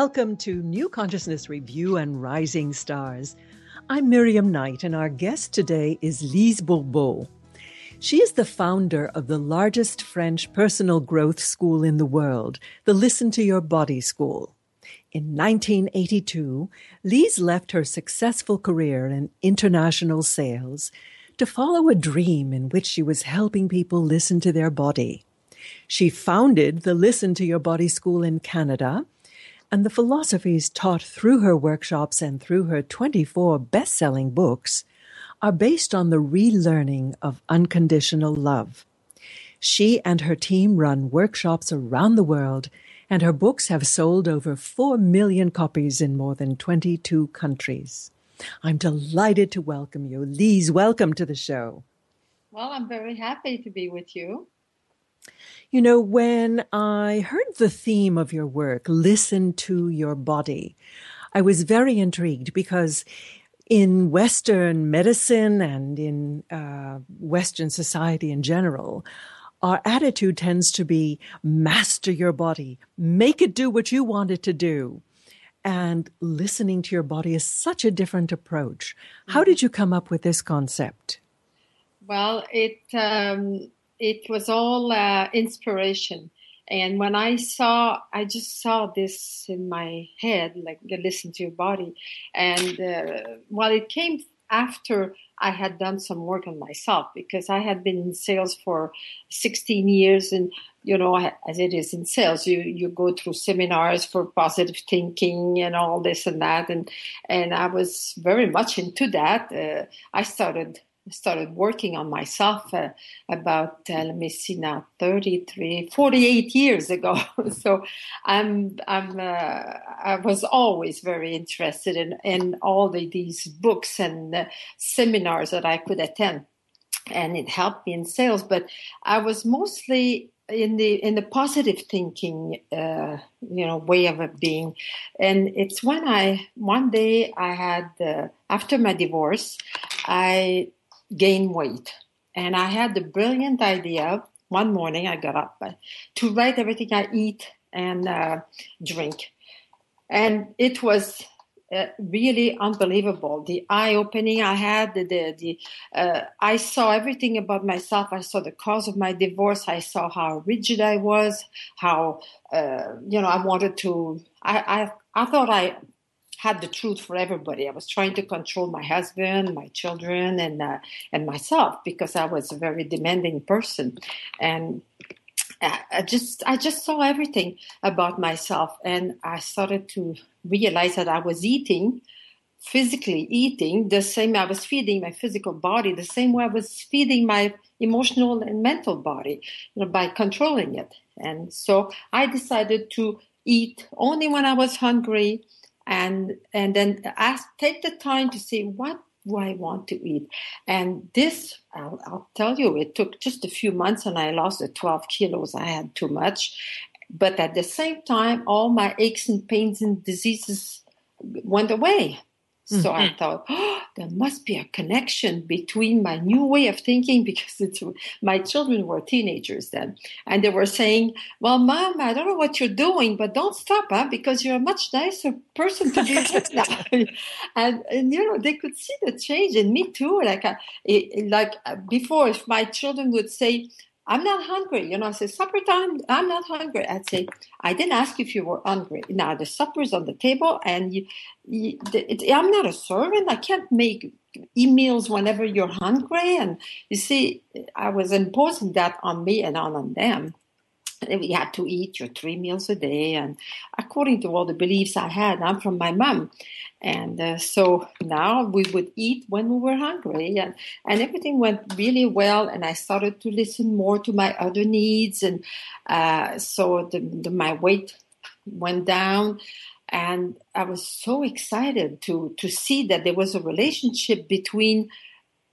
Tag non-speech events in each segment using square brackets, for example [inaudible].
Welcome to New Consciousness Review and Rising Stars. I'm Miriam Knight, and our guest today is Lise Bourbeau. She is the founder of the largest French personal growth school in the world, the Listen to Your Body School. In 1982, Lise left her successful career in international sales to follow a dream in which she was helping people listen to their body. She founded the Listen to Your Body School in Canada, and the philosophies taught through her workshops and through her 24 best selling books are based on the relearning of unconditional love. She and her team run workshops around the world, and her books have sold over 4 million copies in more than 22 countries. I'm delighted to welcome you. Lise, welcome to the show. Well, I'm very happy to be with you. You know, when I heard the theme of your work, listen to your body, I was very intrigued because in Western medicine and in uh, Western society in general, our attitude tends to be master your body, make it do what you want it to do. And listening to your body is such a different approach. How did you come up with this concept? Well, it um, it was all uh, inspiration. And when I saw, I just saw this in my head, like listen to your body. And uh, well, it came after I had done some work on myself because I had been in sales for 16 years. And, you know, as it is in sales, you, you go through seminars for positive thinking and all this and that. And, and I was very much into that. Uh, I started started working on myself uh, about uh, let me see now 33 48 years ago. [laughs] So i'm i'm uh, i was always very interested in in all the, these books and uh, seminars that i could attend. And it helped me in sales but i was mostly in the in the positive thinking uh, you know way of being. And it's when i one day i had uh, after my divorce i gain weight. And I had the brilliant idea one morning I got up uh, to write everything I eat and uh, drink. And it was uh, really unbelievable. The eye opening I had, the, the, the uh, I saw everything about myself. I saw the cause of my divorce. I saw how rigid I was, how, uh, you know, I wanted to, I, I, I thought I had the truth for everybody. I was trying to control my husband, my children, and uh, and myself because I was a very demanding person, and I just I just saw everything about myself, and I started to realize that I was eating physically eating the same I was feeding my physical body the same way I was feeding my emotional and mental body you know, by controlling it. And so I decided to eat only when I was hungry and and then ask take the time to see what do I want to eat? And this, I'll, I'll, tell you, it took just a few months and I lost the 12 kilos. I had too much. But at the same time, all my aches and pains and diseases went away. Mm-hmm. So I mm-hmm. thought, oh, [gasps] there must be a connection between my new way of thinking [laughs] because it's, my children were teenagers then. And they were saying, well, mom, I don't know what you're doing, but don't stop, huh? Because you're a much nicer person to be [laughs] with now. [laughs] and, and, you know, they could see the change in me too. Like, uh, it, like uh, before, if my children would say, I'm not hungry. You know, I say, supper time, I'm not hungry. I'd say, I didn't ask if you were hungry. Now the supper's on the table and you, you it, I'm not a servant. I can't make emails whenever you're hungry. And you see, I was imposing that on me and on them. [laughs] We had to eat your three meals a day. And according to all the beliefs I had, I'm from my mom. And uh, so now we would eat when we were hungry, and, and everything went really well. And I started to listen more to my other needs, and uh, so the, the, my weight went down. And I was so excited to to see that there was a relationship between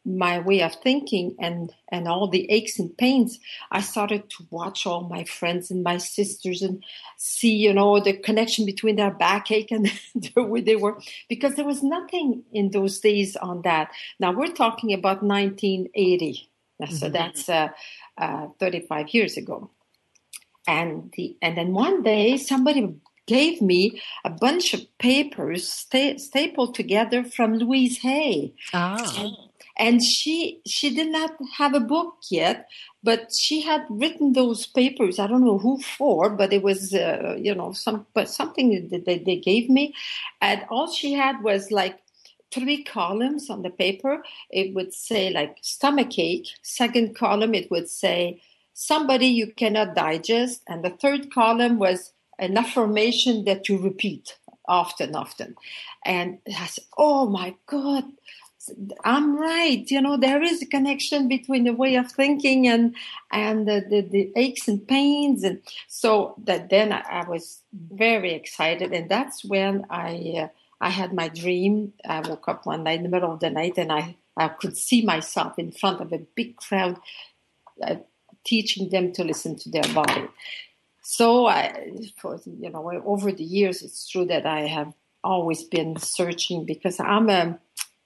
my way of thinking and and all the aches and pains i started to watch all my friends and my sisters and see you know the connection between their backache and [laughs] the way they were because there was nothing in those days on that now we're talking about 1980 so mm-hmm. that's uh, uh, 35 years ago and the and then one day somebody gave me a bunch of papers sta- stapled together from Louise Hay. Ah. And, and she she did not have a book yet, but she had written those papers. I don't know who for, but it was uh, you know some but something that they, they gave me, and all she had was like three columns on the paper. It would say like stomach ache. Second column it would say somebody you cannot digest, and the third column was an affirmation that you repeat often, often. And I said, "Oh my God." I'm right. You know, there is a connection between the way of thinking and and the, the, the aches and pains, and so that then I, was very excited, and that's when I uh, I had my dream. I woke up one night in the middle of the night, and I I could see myself in front of a big crowd, uh, teaching them to listen to their body. So I, for you know, over the years, it's true that I have always been searching because I'm a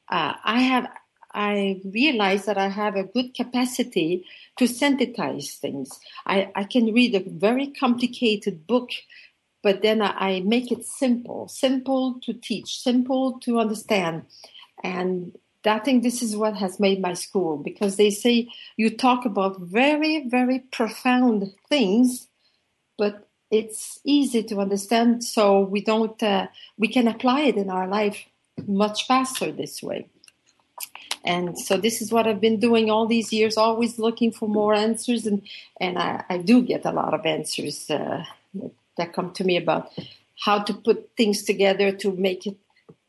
uh, I have I realize that I have a good capacity to synthesize things. I, I can read a very complicated book, but then I, I make it simple, simple to teach, simple to understand. And I think this is what has made my school because they say you talk about very, very profound things, but it's easy to understand. So we don't, uh, we can apply it in our life much faster this way. And so this is what I've been doing all these years, always looking for more answers, and and I, I do get a lot of answers uh, that come to me about how to put things together to make it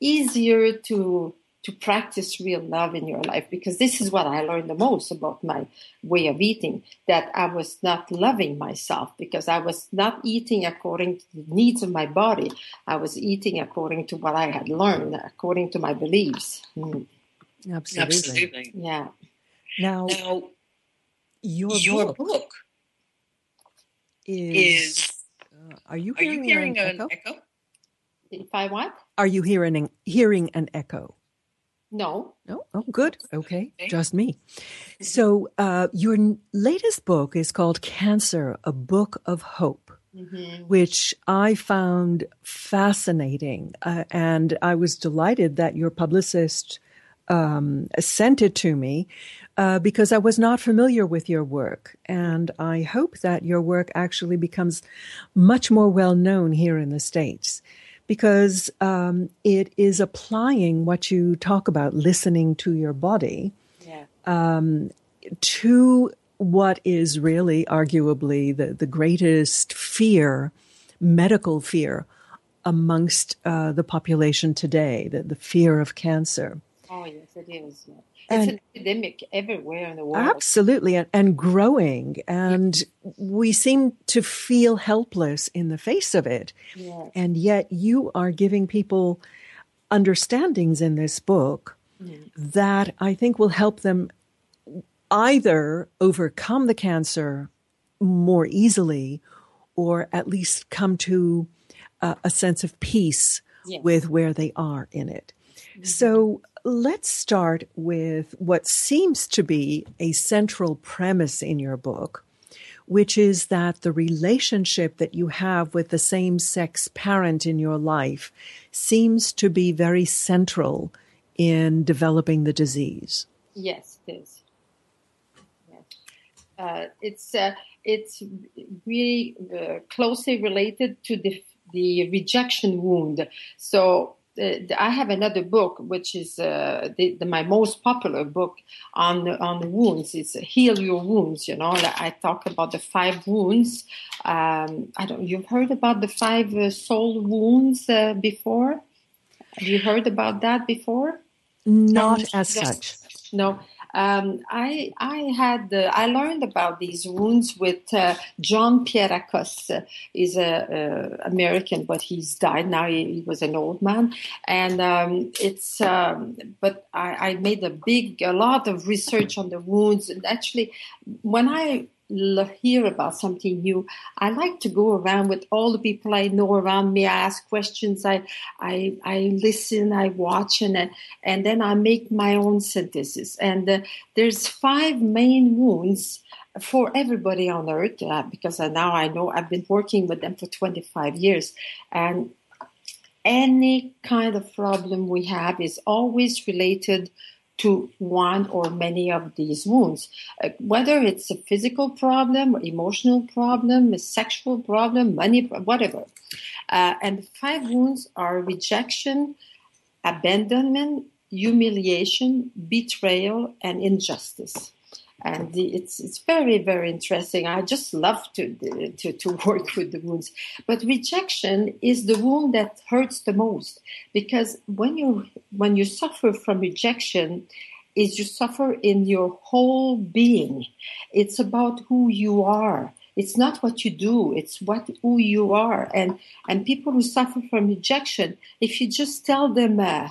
easier to to practice real love in your life because this is what I learned the most about my way of eating that I was not loving myself because I was not eating according to the needs of my body. I was eating according to what I had learned, according to my beliefs. Mm. Absolutely. Absolutely. Yeah. Now, Now, your, your book, book is. is. uh, are you Are hearing, you hearing an an echo? echo? If I what? Are you hearing hearing an echo? No. No. Oh, good. Okay, Okay. just me. So, uh, your n- latest book is called "Cancer: A Book of Hope." Mm-hmm. which I found fascinating. Uh, and I was delighted that your publicist um, sent it to me uh, because I was not familiar with your work. And I hope that your work actually becomes much more well known here in the States because um, it is applying what you talk about, listening to your body, Yeah. to what is really arguably the, the greatest fear, medical fear, amongst uh, the population today, the, the fear of cancer. Oh yes, it is. Yeah. And- it's an epidemic everywhere in the world. Absolutely, and, and growing. And we seem to feel helpless in the face of it. Yes. And yet, you are giving people understandings in this book that I think will help them either overcome the cancer more easily or at least come to uh, a sense of peace Yes. with where they are in it. So let's start with what seems to be a central premise in your book, which is that the relationship that you have with the same sex parent in your life seems to be very central in developing the disease. Yes, it is. Yes. Uh, it's uh, it's really uh, closely related to the the rejection wound. So I have another book, which is uh, the, the, my most popular book on on wounds. It's heal your wounds. You know, I talk about the five wounds. Um, I don't. You've heard about the five uh, soul wounds uh, before? Have you heard about that before? Not Um, as such. No, um, I I had I learned about these wounds with uh, John Pierrakos. Uh, he's a uh, American, but he's died now. He, he was an old man, and um, it's. Um, but I, I made a big, a lot of research on the wounds, and actually, when I hear about something new, I like to go around with all the people I know around me. I ask questions. I, I, I listen. I watch, and and then I make my own synthesis. And uh, there's five main wounds for everybody on earth uh, because now I know I've been working with them for 25 years, and any kind of problem we have is always related to one or many of these wounds, uh, whether it's a physical problem, emotional problem, a sexual problem, money, whatever. Uh, and the five wounds are rejection, abandonment, humiliation, betrayal, and injustice and it's it's very very interesting. I just love to to to [laughs] work with the wounds, but rejection is the wound that hurts the most because when you when you suffer from rejection, is you suffer in your whole being. It's about who you are. It's not what you do. It's what who you are. And and people who suffer from rejection, if you just tell them, uh,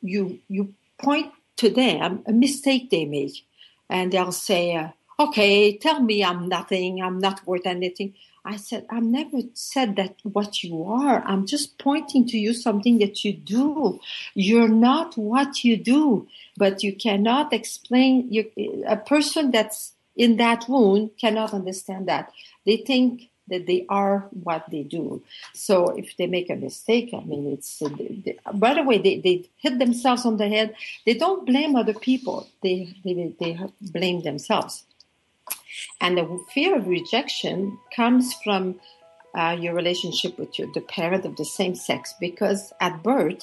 you you point to them a mistake they make and they'll say, uh, okay, tell me I'm nothing, I'm not worth anything. I said, I've never said that what you are. I'm just pointing to you something that you do. You're not what you do, but you cannot explain. You, a person that's in that wound cannot understand that. They think that they are what they do. So if they make a mistake, I mean, it's uh, they, by the way, they, they hit themselves on the head. They don't blame other people. They they, they blame themselves. And the fear of rejection comes from uh, your relationship with your, the parent of the same sex, because at birth,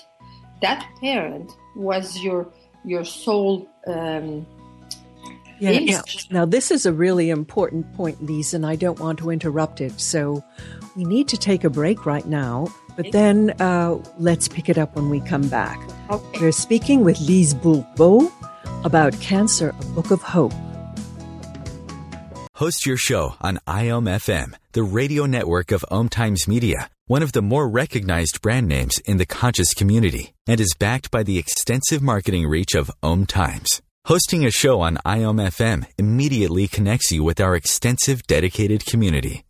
that parent was your your soul um, yeah, yeah. Now, this is a really important point, Lise, and I don't want to interrupt it. So we need to take a break right now, but then uh, let's pick it up when we come back. Okay. We're speaking with Lise Bourbeau about Cancer, a Book of Hope. Host your show on IOM FM, the radio network of Om Times Media, one of the more recognized brand names in the conscious community, and is backed by the extensive marketing reach of Om Times. Hosting a show on IOM FM immediately connects you with our extensive dedicated community.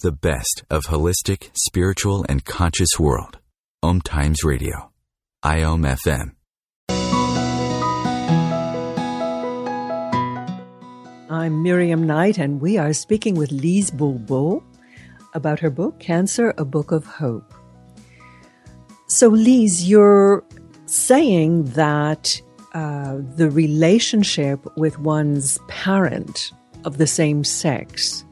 The best of holistic, spiritual, and conscious world. Om Times Radio. IOM FM. I'm Miriam Knight, and we are speaking with Lise Bourbeau about her book, Cancer, A Book of Hope. So, Lise, you're saying that uh, the relationship with one's parent of the same sex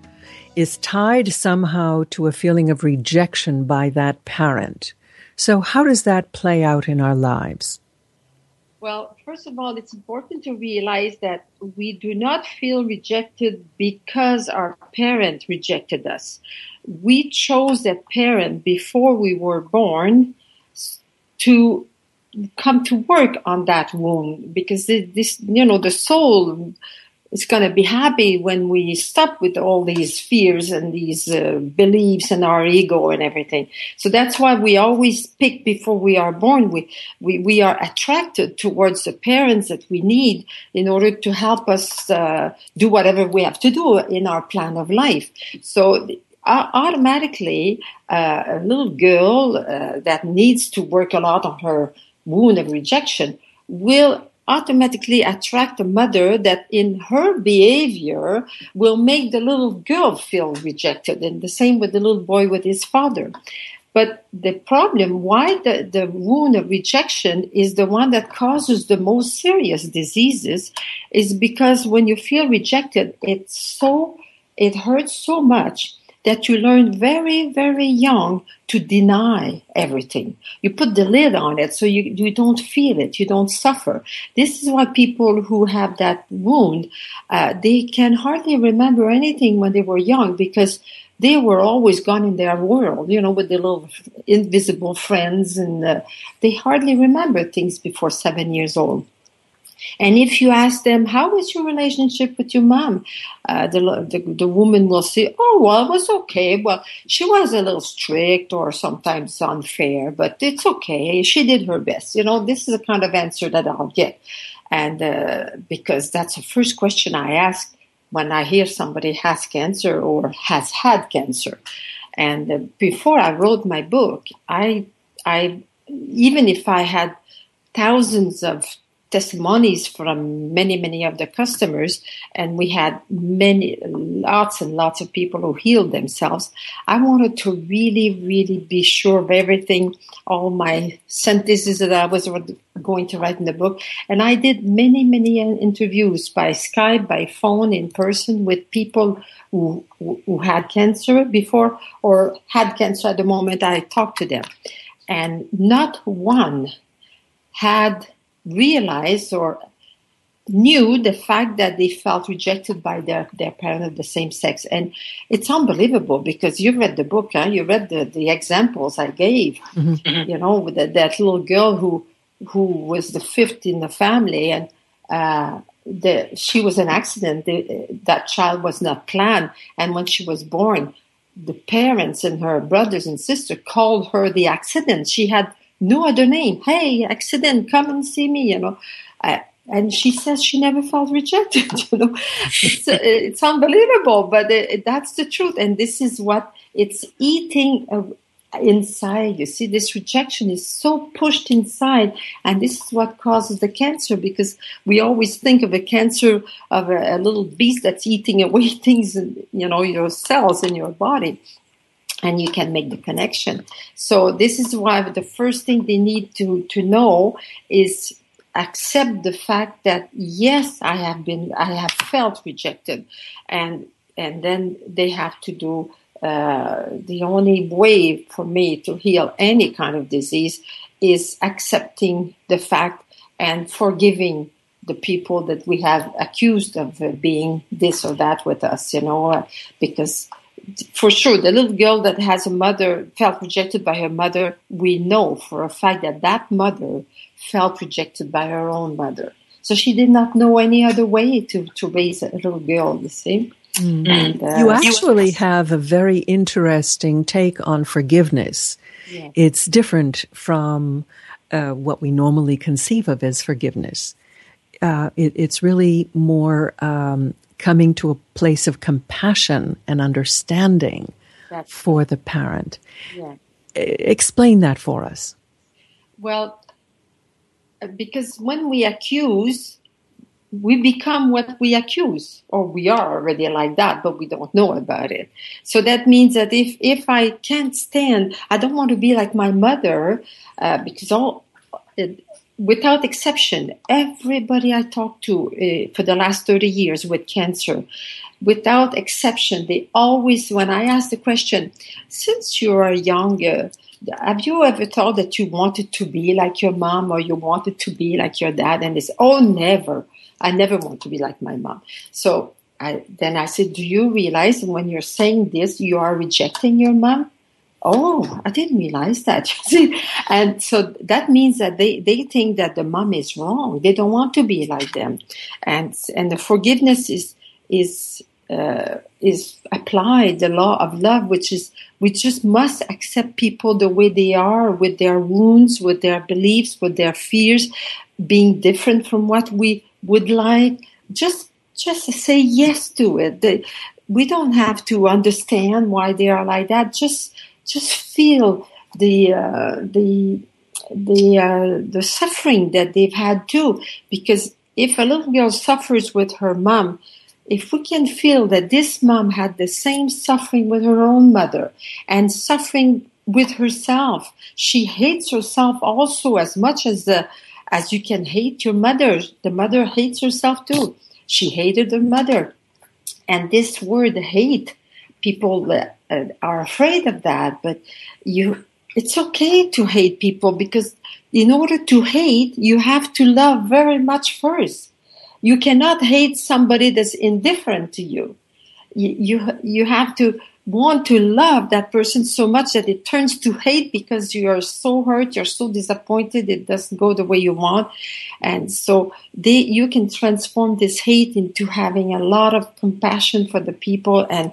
is tied somehow to a feeling of rejection by that parent. So, how does that play out in our lives? Well, first of all, it's important to realize that we do not feel rejected because our parent rejected us. We chose that parent before we were born to come to work on that wound because this, you know, the soul is going to be happy when we stop with all these fears and these uh, beliefs and our ego and everything. So that's why we always pick before we are born. We, we, we are attracted towards the parents that we need in order to help us uh, do whatever we have to do in our plan of life. So uh, automatically, a little girl uh, that needs to work a lot on her wound of rejection will automatically attract a mother that in her behavior will make the little girl feel rejected. And the same with the little boy with his father. But the problem why the, the wound of rejection is the one that causes the most serious diseases is because when you feel rejected it's so it hurts so much that you learn very, very young to deny everything. You put the lid on it so you, you don't feel it, you don't suffer. This is why people who have that wound, uh, they can hardly remember anything when they were young because they were always gone in their world, you know, with their little invisible friends, and uh, they hardly remember things before seven years old. And if you ask them, how was your relationship with your mom? Uh, the, the, the woman will say, oh, well, it was okay. Well, she was a little strict or sometimes unfair, but it's okay. She did her best. You know, this is the kind of answer that I'll get. And uh, because that's the first question I ask when I hear somebody has cancer or has had cancer. And uh, before I wrote my book, I, I, even if I had thousands of testimonies from many, many of the customers, and we had many, lots and lots of people who healed themselves. I wanted to really, really be sure of everything, all my sentences that I was going to write in the book. And I did many, many uh, interviews by Skype, by phone, in person with people who, who had cancer before or had cancer at the moment I talked to them. And not one had realized or knew the fact that they felt rejected by their, their parent of the same sex. And it's unbelievable because you read the book, huh? you read the, the examples I gave, mm-hmm. you know, with the, that little girl who, who was the fifth in the family and, uh, the, she was an accident. The, that child was not planned. And when she was born, the parents and her brothers and sister called her the accident. She had no other name. Hey, accident, come and see me, you know. And she says she never felt rejected. [laughs] You know, it's, uh, it's unbelievable, but it, that's the truth. And this is what it's eating uh, inside. You see, this rejection is so pushed inside, and this is what causes the cancer. Because we always think of a cancer of a, a little beast that's eating away [laughs] things, in, you know, your cells in your body and you can make the connection. So this is why the first thing they need to, to know is accept the fact that yes, I have been, I have felt rejected and, and then they have to do, uh, the only way for me to heal any kind of disease is accepting the fact and forgiving the people that we have accused of being this or that with us, you know, because for sure, the little girl that has a mother felt rejected by her mother, we know for a fact that that mother felt rejected by her own mother. So she did not know any other way to, to raise a little girl, you see. Mm-hmm. And, uh, you actually have a very interesting take on forgiveness. It's different from uh, what we normally conceive of as forgiveness. Uh, it, it's really more um, coming to a place of compassion and understanding That's for the parent. Yeah. Explain that for us. Well, because when we accuse, we become what we accuse, or we are already like that, but we don't know about it. So that means that if if I can't stand, I don't want to be like my mother, uh, because all without exception, everybody I talked to uh, for the last 30 years with cancer, without exception, they always, when I ask the question, since you are younger, have you ever thought that you wanted to be like your mom or you wanted to be like your dad? And they say, oh, never. I never want to be like my mom. So I, then I said, do you realize when you're saying this, you are rejecting your mom? Oh, I didn't realize that. [laughs] and so that means that they, they think that the mom is wrong. They don't want to be like them. And, and the forgiveness is, is, uh, is applied, the law of love, which is, we just must accept people the way they are with their wounds, with their beliefs, with their fears, being different from what we would like. Just, just say yes to it. we don't have to understand why they are like that. Just, just feel the uh, the the uh, the suffering that they've had too. Because if a little girl suffers with her mom, if we can feel that this mom had the same suffering with her own mother and suffering with herself, she hates herself also as much as the as you can hate your mother. The mother hates herself too. She hated her mother, and this word hate people uh, are afraid of that, but you, it's okay to hate people because in order to hate, you have to love very much first. You cannot hate somebody that's indifferent to you. You, you, you have to want to love that person so much that it turns to hate because you are so hurt, you're so disappointed, it doesn't go the way you want. And so they, you can transform this hate into having a lot of compassion for the people. And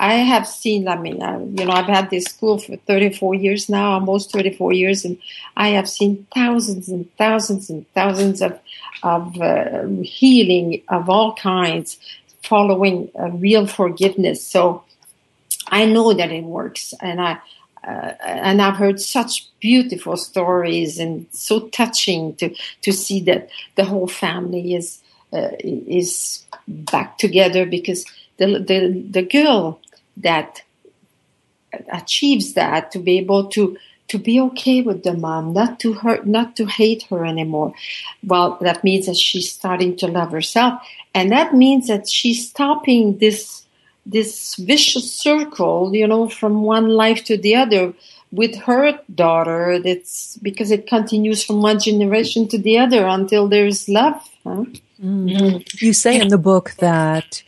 I have seen, I mean, uh, you know, I've had this school for 34 years now, almost 34 years, and I have seen thousands and thousands and thousands of, of uh, healing of all kinds following a real forgiveness. So I know that it works, and I uh, and I've heard such beautiful stories and so touching to to see that the whole family is uh, is back together because the the the girl that achieves that to be able to to be okay with the mom, not to hurt, not to hate her anymore. Well, that means that she's starting to love herself, and that means that she's stopping this this vicious circle, you know, from one life to the other with her daughter. That's because it continues from one generation to the other until there's love. Huh? Mm-hmm. You say in the book that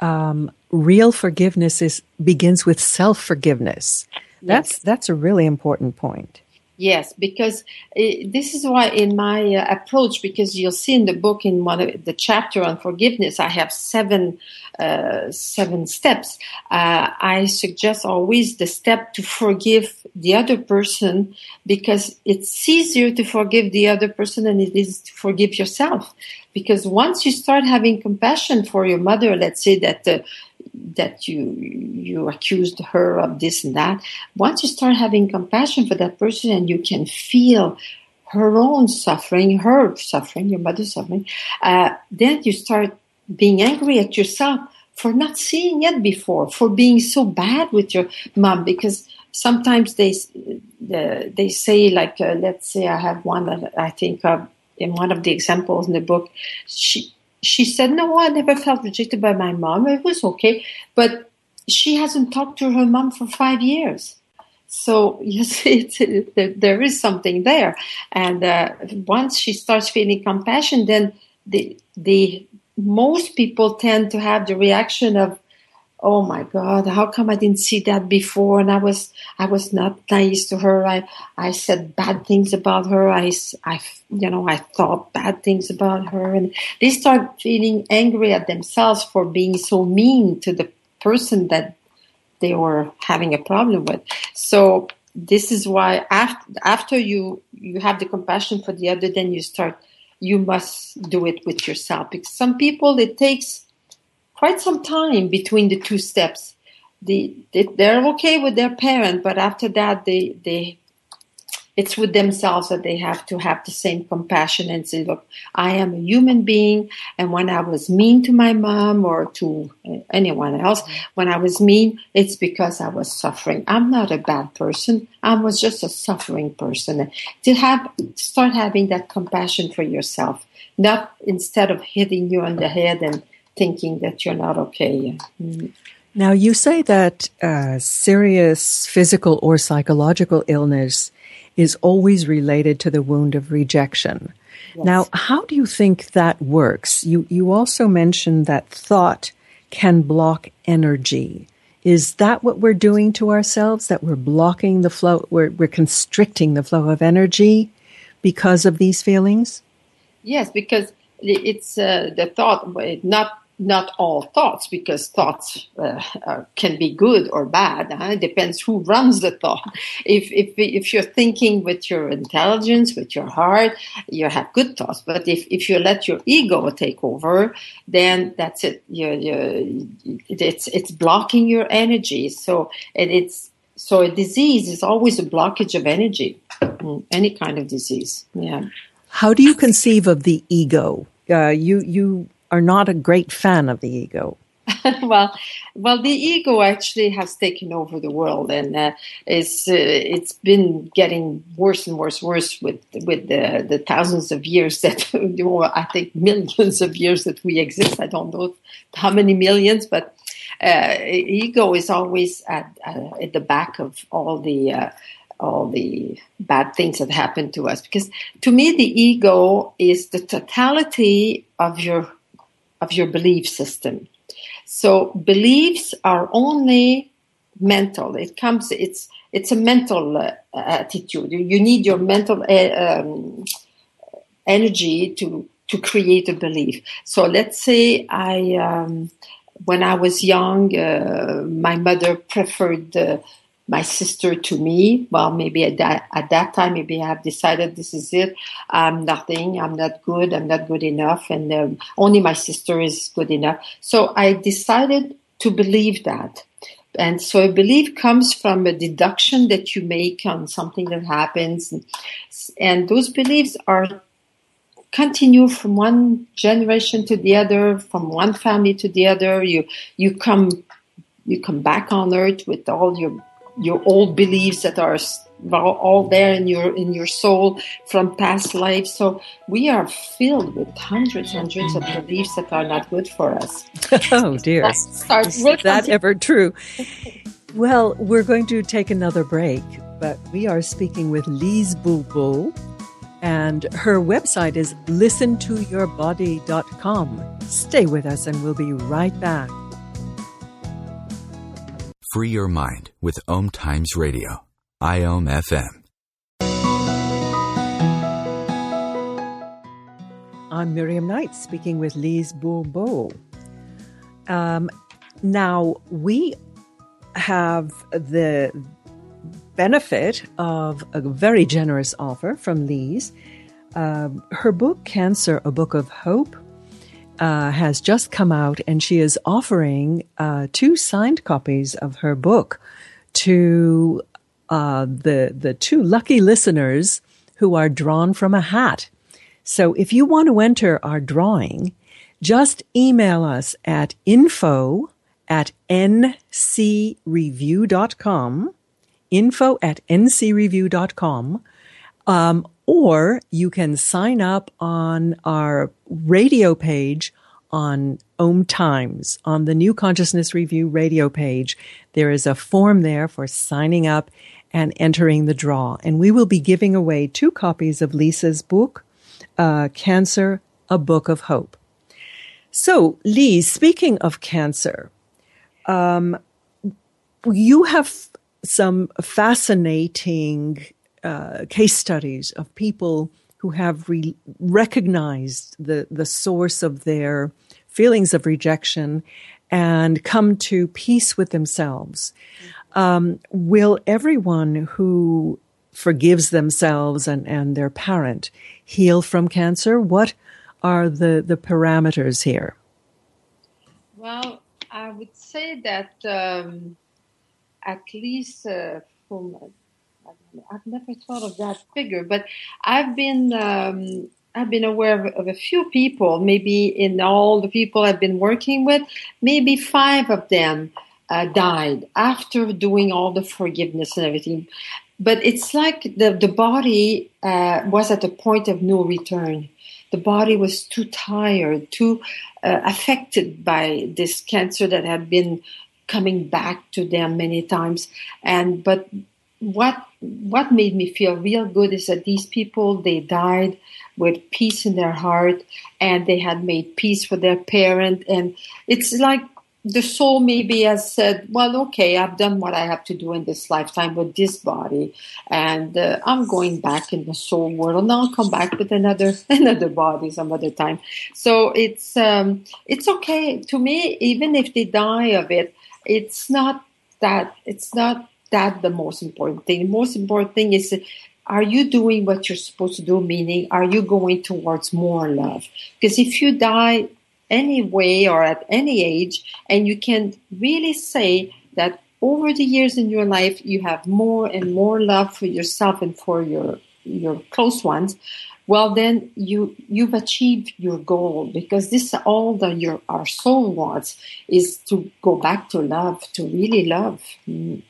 um, real forgiveness is begins with self forgiveness. That's yes. that's a really important point. Yes, because it, this is why in my uh, approach, because you'll see in the book in one of the chapter on forgiveness, I have seven uh, seven steps. Uh, I suggest always the step to forgive the other person because it's easier to forgive the other person than it is to forgive yourself. Because once you start having compassion for your mother, let's say that uh, that you you accused her of this and that. Once you start having compassion for that person and you can feel her own suffering her suffering your mother's suffering uh, then you start being angry at yourself for not seeing it before for being so bad with your mom because sometimes they they say like uh, let's say i have one that i think of in one of the examples in the book she she said, No, I never felt rejected by my mom. It was okay. But she hasn't talked to her mom for five years. So [laughs] you see, it, there is something there. And uh, once she starts feeling compassion, then the, the most people tend to have the reaction of, oh my god how come i didn't see that before? And i was i was not nice to her. I i said bad things about her. I i you know i thought bad things about her. And they start feeling angry at themselves for being so mean to the person that they were having a problem with. So this is why after after you you have the compassion for the other then you start you must do it with yourself. Because some people it takes quite some time between the two steps. The, they, they're okay with their parent, but after that, they, they, it's with themselves that they have to have the same compassion and say, look, I am a human being. And when I was mean to my mom or to uh, anyone else, when I was mean, it's because I was suffering. I'm not a bad person. I was just a suffering person. To have, start having that compassion for yourself, not instead of hitting you on the head and thinking that you're not okay. Mm. Now, you say that uh, serious physical or psychological illness is always related to the wound of rejection. Yes. Now, how do you think that works? You, you also mentioned that thought can block energy. Is that what we're doing to ourselves? That we're blocking the flow, we're, we're constricting the flow of energy because of these feelings? Yes, because it's uh, the thought, not not all thoughts because thoughts uh, can be good or bad huh? it depends who runs the thought. If, if if you're thinking with your intelligence with your heart you have good thoughts. But if, if you let your ego take over then that's it. You you it's it's blocking your energy. So and it's so a disease is always a blockage of energy. Mm, any kind of disease. Yeah. How do you conceive of the ego? Uh, you you are not a great fan of the ego. [laughs] well, well, the ego actually has taken over the world, and uh, it's uh, it's been getting worse and worse, worse with with the, the thousands of years that [laughs] I think millions of years that we exist. I don't know how many millions, but uh, ego is always at, uh, at the back of all the uh, all the bad things that happen to us. Because to me, the ego is the totality of your of your belief system. So beliefs are only mental. It comes. It's it's a mental uh, attitude. You, need your mental uh, um, energy to to create a belief. So let's say I. Um, when I was young, uh, my mother preferred my sister to me. Well, maybe at that, at that time, maybe I have decided this is it. I'm nothing. I'm not good. I'm not good enough. And um, only my sister is good enough. So I decided to believe that. And so a belief comes from a deduction that you make on something that happens. And, those beliefs are continue from one generation to the other, from one family to the other. You, you come, you come back on earth with all your your old beliefs that are all there in your in your soul from past lives. So we are filled with hundreds and hundreds of beliefs that are not good for us. [laughs] oh dear, is that ever true? Well, we're going to take another break, but we are speaking with Lise Bourbeau, and her website is listentoyourbody.com. Stay with us, and we'll be right back. Free your mind with Om Times Radio, IOM FM. I'm Miriam Knight speaking with Lise Bourbeau. Um, now, we have the benefit of a very generous offer from Lise. Uh, her book, Cancer, A Book of Hope, uh, has just come out, and she is offering uh, two signed copies of her book to uh, the the two lucky listeners who are drawn from a hat. So, if you want to enter our drawing, just email us at info at ncreview.com, info at ncreview.com, um, or you can sign up on our radio page on Om Times, on the New Consciousness Review radio page. There is a form there for signing up and entering the draw. And we will be giving away two copies of Lise's book, uh, Cancer, A Book of Hope. So, Lee, speaking of cancer, um, you have some fascinating uh, case studies of people who have re- recognized the, the source of their feelings of rejection and come to peace with themselves. Um, will everyone who forgives themselves and, and their parent heal from cancer? What are the, the parameters here? Well, I would say that um, at least uh, from I've never thought of that figure, but I've been um, I've been aware of, of, a few people. Maybe in all the people I've been working with, maybe five of them uh, died after doing all the forgiveness and everything. But it's like the the body uh, was at a point of no return. The body was too tired, too uh, affected by this cancer that had been coming back to them many times. And but what what made me feel real good is that these people they died with peace in their heart and they had made peace with their parent. And it's like the soul maybe has said well okay i've done what i have to do in this lifetime with this body and uh, i'm going back in the soul world and i'll come back with another [laughs] another body some other time. So it's um, it's okay. To me even if they die of it it's not that it's not that the most important thing. The most important thing is are you doing what you're supposed to do? Meaning, are you going towards more love? Because if you die anyway or at any age, and you can really say that over the years in your life, you have more and more love for yourself and for your your close ones, well then you you've achieved your goal because this all that your our soul wants is to go back to love, to really love. Mm.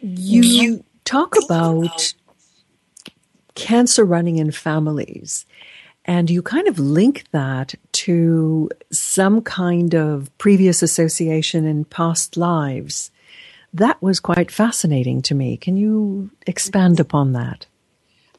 You talk about cancer running in families, and you kind of link that to some kind of previous association in past lives. That was quite fascinating to me. Can you expand upon that?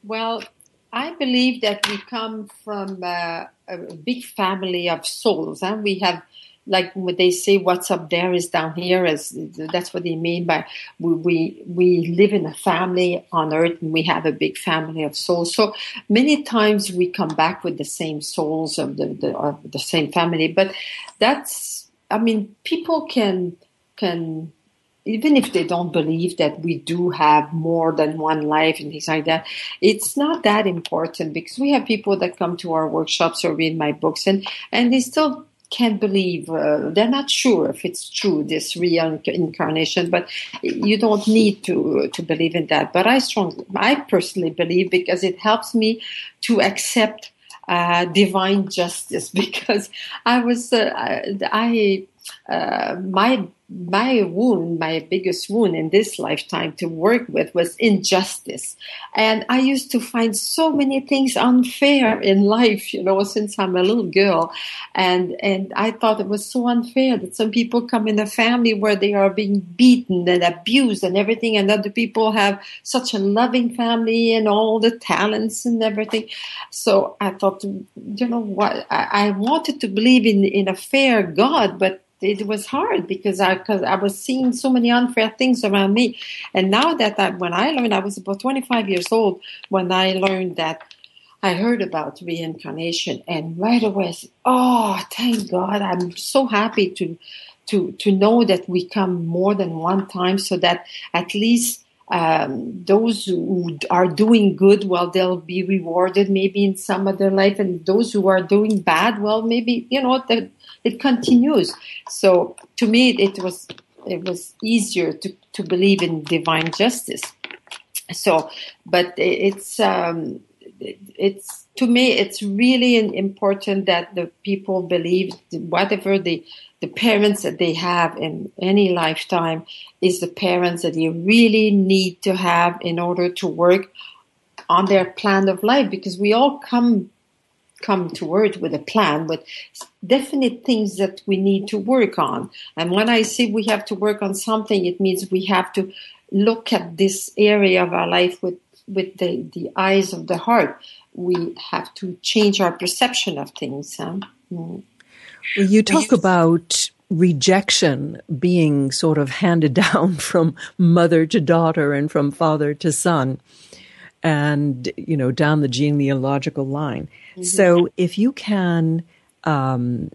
Well, I believe that we come from uh, a big family of souls, and we have like what they say what's up there is down here as that's what they mean by we, we we live in a family on earth and we have a big family of souls. So many times we come back with the same souls of the, the of the same family but that's i mean people can can even if they don't believe that we do have more than one life and things like that, it's not that important because we have people that come to our workshops or read my books and, and they still can't believe uh, they're not sure if it's true this reincarnation but you don't need to to believe in that. But i strongly i personally believe because it helps me to accept uh, divine justice [laughs] because i was uh, i uh, my my wound, my biggest wound in this lifetime to work with was injustice. And I used to find so many things unfair in life, you know, since I'm a little girl. And, and I thought it was so unfair that some people come in a family where they are being beaten and abused and everything. And other people have such a loving family and all the talents and everything. So I thought, you know what? I, I wanted to believe in, in a fair God, but it was hard because I because I was seeing so many unfair things around me, and now that I, when I learned, I was about 25 years old when I learned that I heard about reincarnation, and right away, I said, "Oh, thank God! I'm so happy to to to know that we come more than one time, so that at least." Um, those who are doing good, well, they'll be rewarded maybe in some other life, and those who are doing bad, well, maybe you know it continues. So to me, it was it was easier to, to believe in divine justice. So, but it's um, it's to me it's really important that the people believe whatever the the parents that they have in any lifetime is the parents that you really need to have in order to work on their plan of life because we all come come to earth with a plan, but definite things that we need to work on. And when I say we have to work on something, it means we have to look at this area of our life with, with the, the eyes of the heart. We have to change our perception of things. Huh? Mm. Well, you talk about rejection being sort of handed [laughs] down from mother to daughter and from father to son and you know down the genealogical line. Mm-hmm. So if you can um,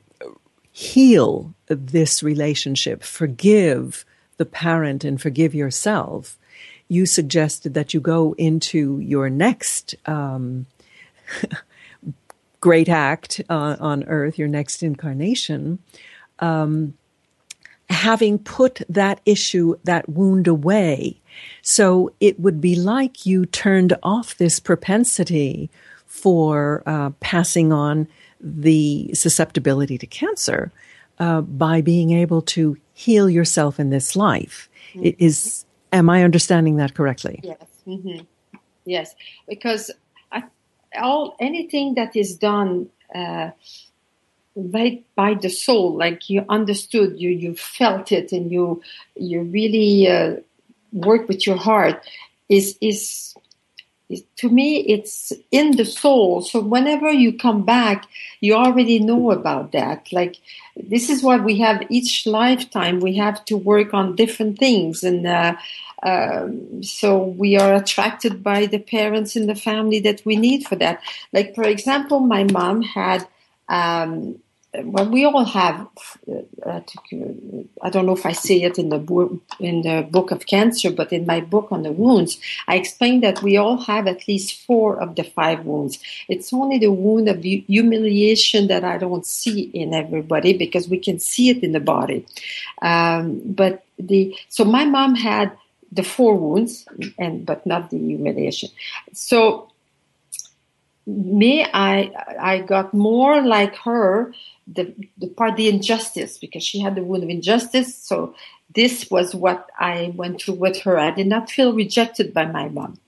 heal this relationship, forgive the parent, and forgive yourself, you suggested that you go into your next. Um, [laughs] great act uh, on earth, your next incarnation, um, having put that issue, that wound away, so it would be like you turned off this propensity for uh, passing on the susceptibility to cancer uh, by being able to heal yourself in this life. Mm-hmm. Is am I understanding that correctly? Yes. Mm-hmm. Yes, because I, all anything that is done. Uh, by by the soul like you understood you you felt it and you you really uh, work with your heart is, is to me it's in the soul. So whenever you come back you already know about that. Like this is what we have each lifetime we have to work on different things. And uh, um, so we are attracted by the parents in the family that we need for that. Like for example my mom had um, well, we all have. Uh, I don't know if I say it in the book in the book of cancer, but in my book on the wounds, I explain that we all have at least four of the five wounds. It's only the wound of humiliation that I don't see in everybody because we can see it in the body. Um, but the so my mom had the four wounds, and but not the humiliation. So me, I I got more like her the, the part, the injustice, because she had the wound of injustice. So this was what I went through with her. I did not feel rejected by my mom,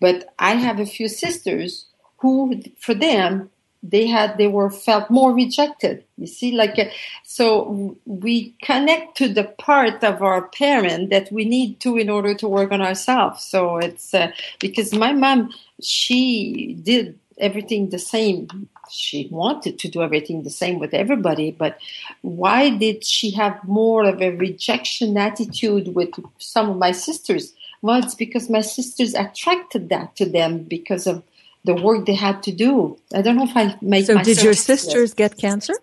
but I have a few sisters who, for them, they had they were felt more rejected you see like uh, so we connect to the part of our parent that we need to in order to work on ourselves so it's uh, because my mom she did everything the same. She wanted to do everything the same with everybody, but why did she have more of a rejection attitude with some of my sisters? Well, it's because my sisters attracted that to them because of the work they had to do. I don't know if I make. So, did your sisters get cancer?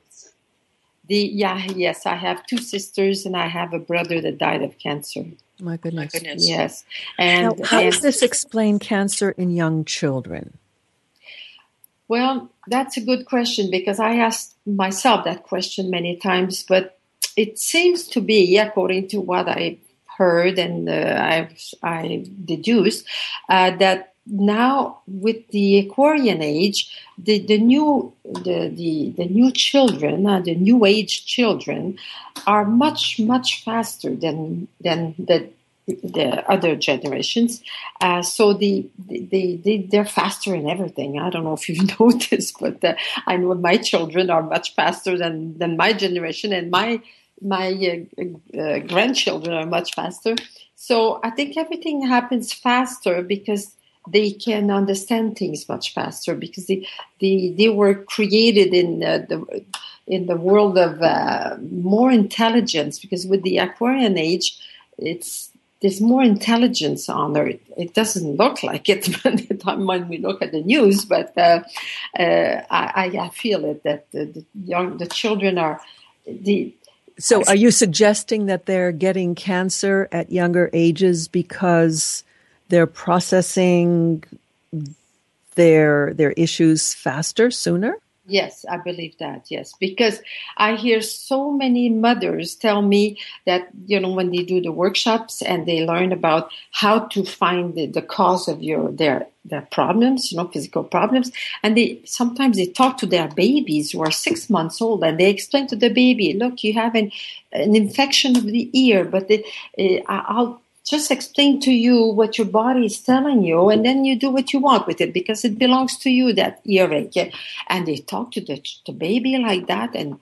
The yeah, yes, I have two sisters and I have a brother that died of cancer. My goodness. My goodness. Yes. And now, how and, does this explain cancer in young children? Well, that's a good question because I asked myself that question many times, but it seems to be, according to what I heard and uh, I, deduced, uh, that now with the Aquarian age, the, the new the, the, the new children, uh, the new age children, are much much faster than than the the other generations. Uh, so the, the, they, they're faster in everything. I don't know if you've [laughs] noticed, but uh, I know my children are much faster than, than my generation and my, my uh, uh grandchildren are much faster. So I think everything happens faster because they can understand things much faster because they they, they were created in uh, the in the world of uh, more intelligence because with the Aquarian age it's there's more intelligence on there. It doesn't look like [laughs] it when we look at the news, but uh, uh, I, I, feel it that the, the, young the children are the. So, are you suggesting that they're getting cancer at younger ages because they're processing their their issues faster, sooner? Yes, I believe that. Yes, because I hear so many mothers tell me that you know when they do the workshops and they learn about how to find the, the cause of your their their problems, you know, physical problems, and they sometimes they talk to their babies who are six months old and they explain to the baby, look, you have an an infection of the ear, but uh, I'll just explain to you what your body is telling you and then you do what you want with it because it belongs to you that earache and they talk to the, the baby like that and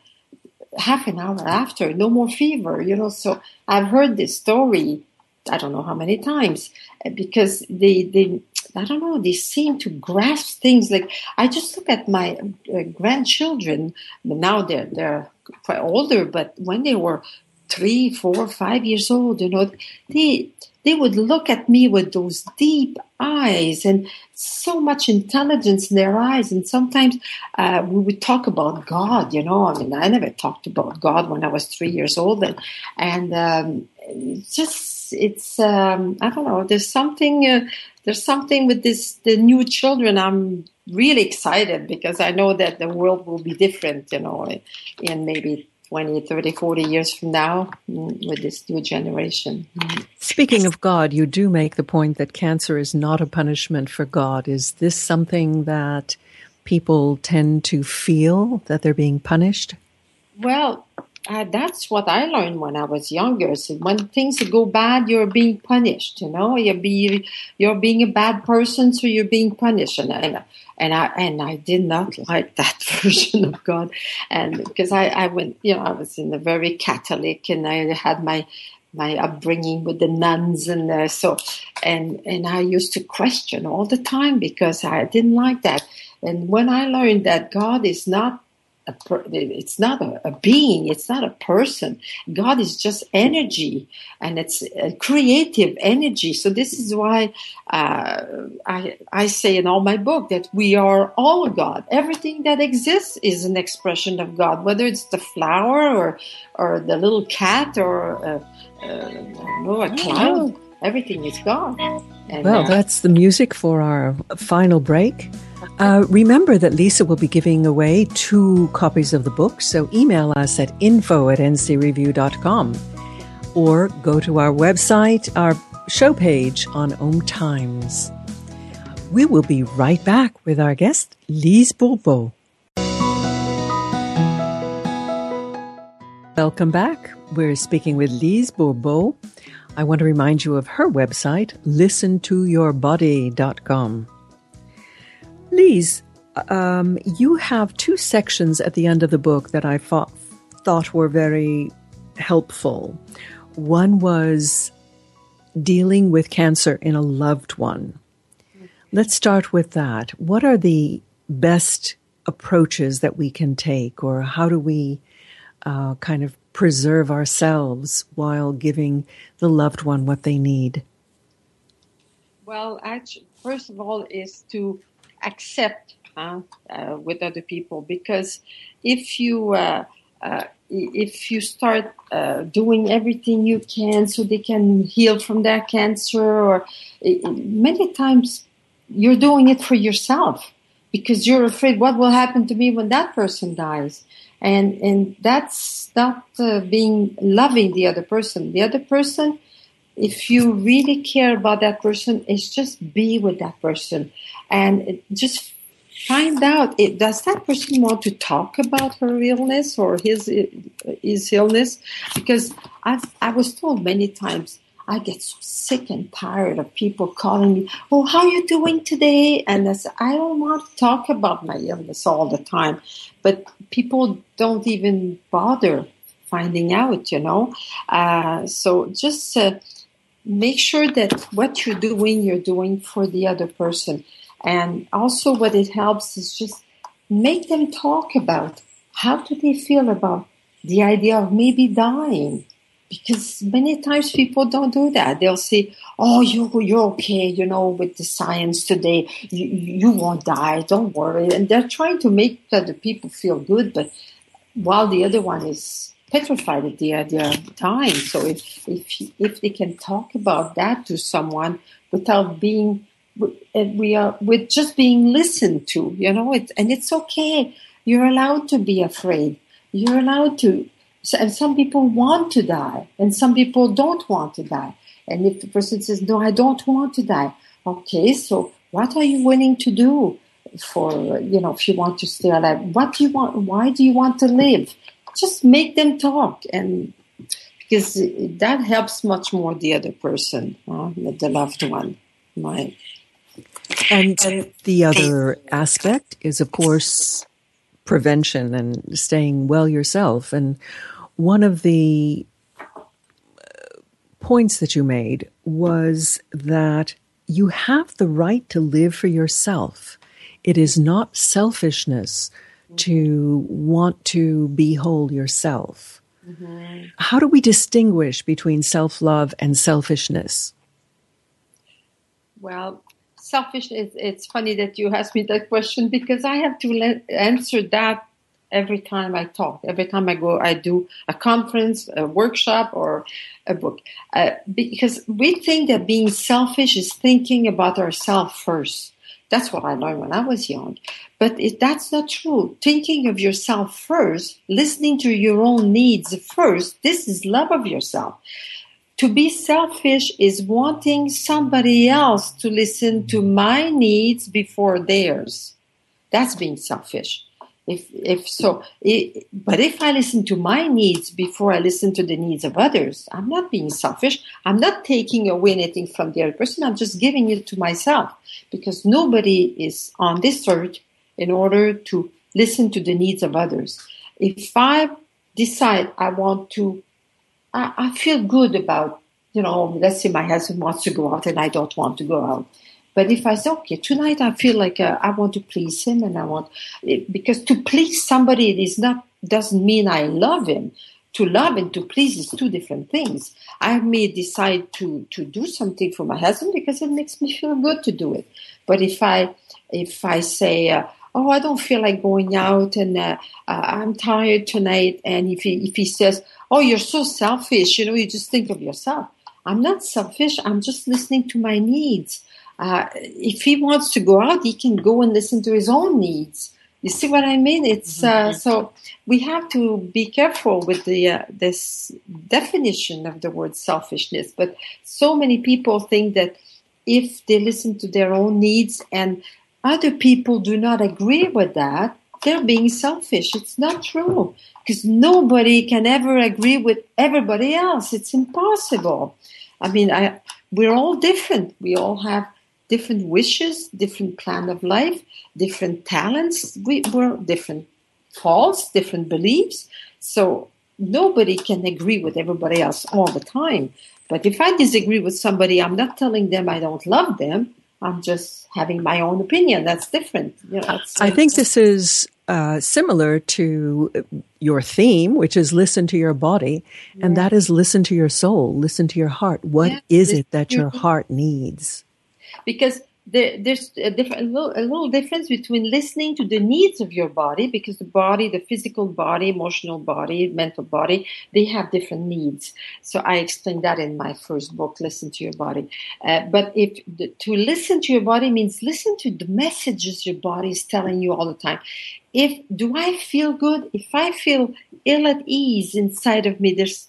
half an hour after no more fever you know so i've heard this story i don't know how many times because they they I don't know, they seem to grasp things. Like I just look at my uh, grandchildren. Now they're they're quite older, but when they were three, four, five years old, you know, they they would look at me with those deep eyes and so much intelligence in their eyes. And sometimes uh, we would talk about God, you know. I mean, I never talked about God when I was three years old, and and um, it's just it's um, I don't know. There's something uh, there's something with this the new children. I'm really excited because I know that the world will be different, you know, in maybe 20, 30, 40 years from now mm, with this new generation. Speaking of God, you do make the point that cancer is not a punishment for God. Is this something that people tend to feel that they're being punished? Well, uh, that's what I learned when I was younger. So when things go bad, you're being punished. You know, you're be you're being a bad person, so you're being punished. And, and and I and I did not like that [laughs] version of God, and because I I went, you know, I was in a very Catholic, and I had my my upbringing with the nuns and uh, so and and I used to question all the time because I didn't like that. And when I learned that God is not per, it's not a, a, being it's not a person. God is just energy and it's a creative energy. So this is why uh, I, I say in all my book that we are all god. Everything that exists is an expression of god whether it's the flower or or the little cat or uh, uh, know, a cloud everything is gone. and, well uh, that's the music for our final break uh, remember that Lise will be giving away two copies of the book, so email us at info at ncreview.com or go to our website, our show page on Om Times. We will be right back with our guest, Lise Bourbeau. Welcome back. We're speaking with Lise Bourbeau. I want to remind you of her website, listentoyourbody.com. Lise, um, you have two sections at the end of the book that I thought, thought were very helpful. One was dealing with cancer in a loved one. Let's start with that. What are the best approaches that we can take, or how do we uh, kind of preserve ourselves while giving the loved one what they need? Well, actually, first of all, is to accept uh, uh, with other people because if you uh, uh, if you start uh, doing everything you can so they can heal from their cancer, or many times you're doing it for yourself because you're afraid what will happen to me when that person dies and and that's not uh, being loving the other person. The other person if you really care about that person is just be with that person. And just find out it, does that person want to talk about her illness or his his illness? Because I've, i was told many times I get so sick and tired of people calling me, "Oh, how are you doing today?" And I said, I don't want to talk about my illness all the time, but people don't even bother finding out, you know. Uh, so just uh, make sure that what you're doing, you're doing for the other person, and also what it helps is just make them talk about how do they feel about the idea of maybe dying because many times people don't do that. They'll say, "Oh, you you're okay, you know, with the science today, you you won't die, don't worry." And they're trying to make other people feel good, but while the other one is petrified at the idea of dying. So if if if they can talk about that to someone without being we are with just being listened to, you know, it, and it's okay. You're allowed to be afraid. You're allowed to and some people want to die, and some people don't want to die. And if the person says, "No, I don't want to die," okay, so what are you willing to do for you know if you want to stay alive? What do you want? Why do you want to live? Just make them talk, and because that helps much more the other person, uh, the loved one, right? And the other aspect is, of course, prevention and staying well yourself. And one of the uh, points that you made was that you have the right to live for yourself. It is not selfishness to want to be whole yourself. Mm-hmm. How do we distinguish between self love and selfishness? Well, selfish, it's funny that you asked me that question because I have to le- answer that every time I talk, every time I go, I do a conference, a workshop, or a book. Uh, because we think that being selfish is thinking about ourselves first. That's what I learned when I was young. But if that's not true, thinking of yourself first, listening to your own needs first, this is love of yourself. To be selfish is wanting somebody else to listen to my needs before theirs. That's being selfish if if so it, but if i listen to my needs before i listen to the needs of others i'm not being selfish. I'm not taking away anything from the other person. I'm just giving it to myself because nobody is on this earth in order to listen to the needs of others. If i decide i want to i, I feel good about you know let's say my husband wants to go out and i don't want to go out but if I say, okay, tonight I feel like uh, I want to please him and I want, because to please somebody is not, doesn't mean I love him. To love and to please is two different things. I may decide to, to do something for my husband because it makes me feel good to do it. But if I, if I say, uh, oh, I don't feel like going out and uh, uh, I'm tired tonight. And if he, if he says, oh, you're so selfish, you know, you just think of yourself. I'm not selfish. I'm just listening to my needs uh, if he wants to go out, he can go and listen to his own needs. You see what I mean? It's uh, mm-hmm. so we have to be careful with the uh, this definition of the word selfishness. But so many people think that if they listen to their own needs and other people do not agree with that, they're being selfish. It's not true because nobody can ever agree with everybody else. It's impossible. I mean, I, we're all different. We all have different wishes, different plan of life, different talents. We were different faults, different beliefs. So nobody can agree with everybody else all the time. But if I disagree with somebody, I'm not telling them I don't love them. I'm just having my own opinion. That's different. You know, I think this is uh, similar to your theme, which is listen to your body, and that is listen to your soul, listen to your heart. What is it that your heart needs? Because there, there's a, a little, a little difference between listening to the needs of your body because the body, the physical body, emotional body, mental body, they have different needs. So I explained that in my first book, Listen to Your Body. Uh, but if the, to listen to your body means listen to the messages your body is telling you all the time. If do I feel good? If I feel ill at ease inside of me, there's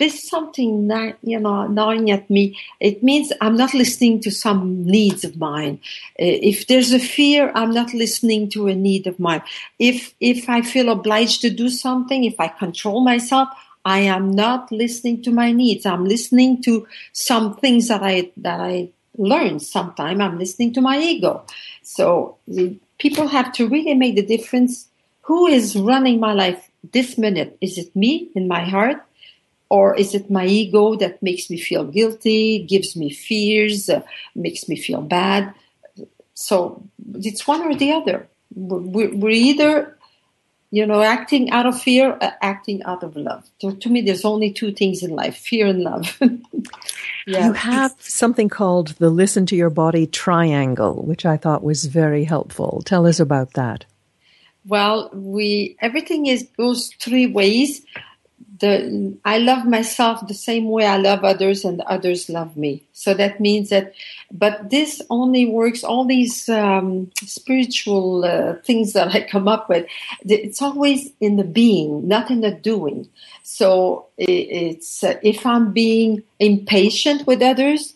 there's something you know gnawing at me. It means I'm not listening to some needs of mine. Uh, if there's a fear, I'm not listening to a need of mine. If if I feel obliged to do something, if I control myself, I am not listening to my needs. I'm listening to some things that I that I learned. Sometime I'm listening to my ego. So people have to really make the difference. Who is running my life this minute? Is it me in my heart? Or is it my ego that makes me feel guilty, gives me fears, uh, makes me feel bad? So it's one or the other. We're, we're either, you know, acting out of fear, or acting out of love. So to me, there's only two things in life: fear and love. [laughs] yeah. You have something called the "Listen to Your Body" triangle, which I thought was very helpful. Tell us about that. Well, we everything is goes three ways the I love myself the same way I love others and others love me. So that means that, but this only works. All these um, spiritual uh, things that I come up with, it's always in the being, not in the doing. So it's uh, if I'm being impatient with others,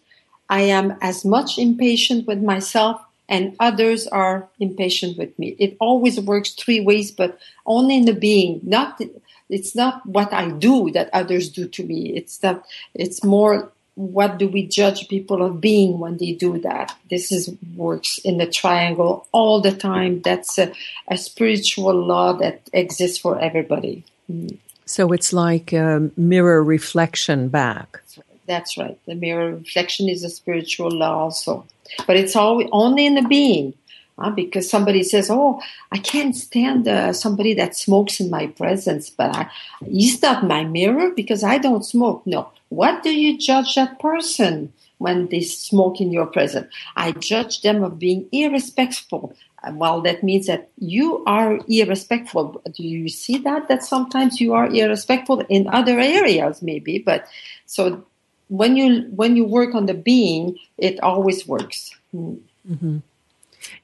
I am as much impatient with myself and others are impatient with me. It always works three ways, but only in the being, not it's not what I do that others do to me. It's that it's more what do we judge people of being when they do that? This is works in the triangle all the time. That's a, a spiritual law that exists for everybody. Mm. So it's like a mirror reflection back. That's right. The mirror reflection is a spiritual law also, but it's all only in the being. Uh, because somebody says, "Oh, I can't stand uh, somebody that smokes in my presence," but I, he's not my mirror because I don't smoke. No, what do you judge that person when they smoke in your presence? I judge them of being irrespectful. Uh, well, that means that you are irrespectful. Do you see that? That sometimes you are irrespectful in other areas, maybe. But so when you when you work on the being, it always works. Mm.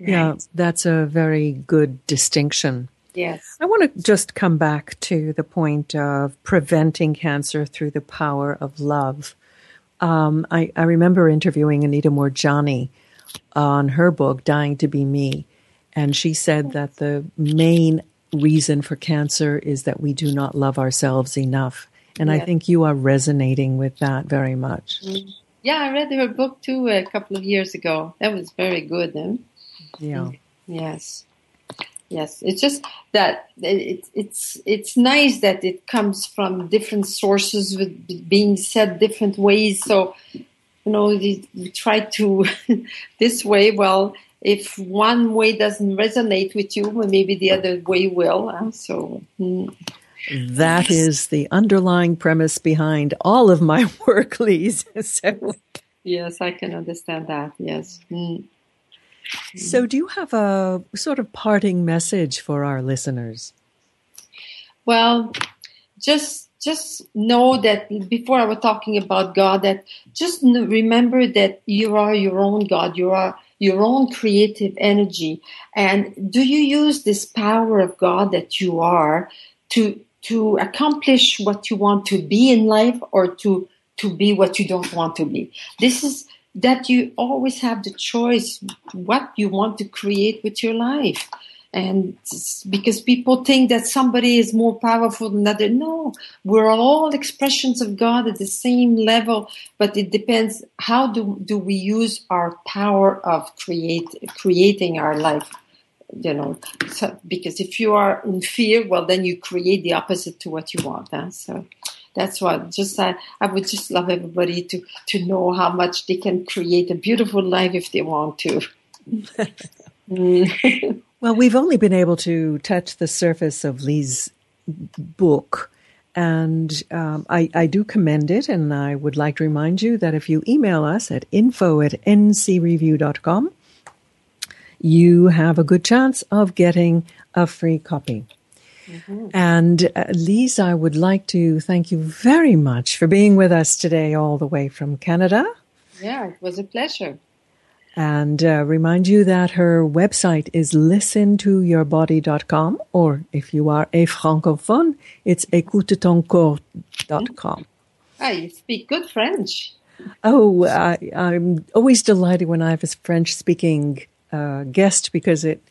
Mm-hmm. Yeah, that's a very good distinction. Yes. I want to just come back to the point of preventing cancer through the power of love. Um, I, I, remember interviewing Anita Moorjani on her book, Dying to Be Me, and she said that the main reason for cancer is that we do not love ourselves enough. And yes. I think you are resonating with that very much. Mm. Yeah, I read her book too a couple of years ago. That was very good. Huh? Yeah. Yes. Yes, it's just that it, it's it's nice that it comes from different sources with being said different ways. So, you know, we, we try to [laughs] this way. Well, if one way doesn't resonate with you, well, maybe the other way will. So. Mm. That is the underlying premise behind all of my [laughs] work, Lise. so. Yes, I can understand that. Yes. Mm. So, do you have a sort of parting message for our listeners? Well, just just know that before I was talking about God, that just remember that you are your own God. You are your own creative energy. And do you use this power of God that you are to to accomplish what you want to be in life or to to be what you don't want to be? This is that you always have the choice what you want to create with your life. And because people think that somebody is more powerful than other, no, we're all expressions of God at the same level, but it depends how do, do we use our power of create, creating our life you know so, because if you are in fear well then you create the opposite to what you want huh? so that's what just I, I would just love everybody to to know how much they can create a beautiful life if they want to. [laughs] well, we've only been able to touch the surface of Lise's book. And um, I, I, do commend it, and I would like to remind you that if you email us at info at ncreview.com, you have a good chance of getting a free copy. Mm-hmm. And uh, Lise, I would like to thank you very much for being with us today, all the way from Canada. Yeah, it was a pleasure. And uh, remind you that her website is listentoyourbody.com, or if you are a francophone, it's écoutetoncorps.com. Ah, you speak good French. Oh, I, am always delighted when I have a French speaking uh, guest because it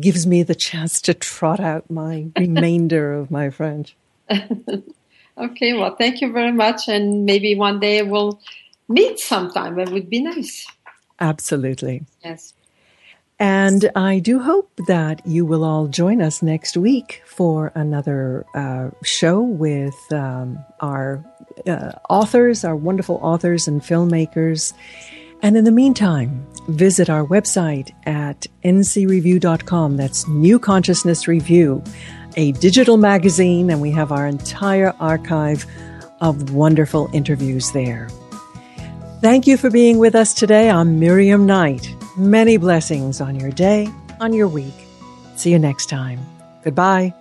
gives me the chance to trot out my [laughs] remainder of my French. [laughs] okay, well, thank you very much. And maybe one day we'll meet sometime. It would be nice. Absolutely. Yes. And I do hope that you will all join us next week for another uh, show with um, our uh, authors, our wonderful authors and filmmakers. And in the meantime, visit our website at ncreview.com. That's New Consciousness Review, a digital magazine, and we have our entire archive of wonderful interviews there. Thank you for being with us today. I'm Miriam Knight. Many blessings on your day, on your week. See you next time. Goodbye.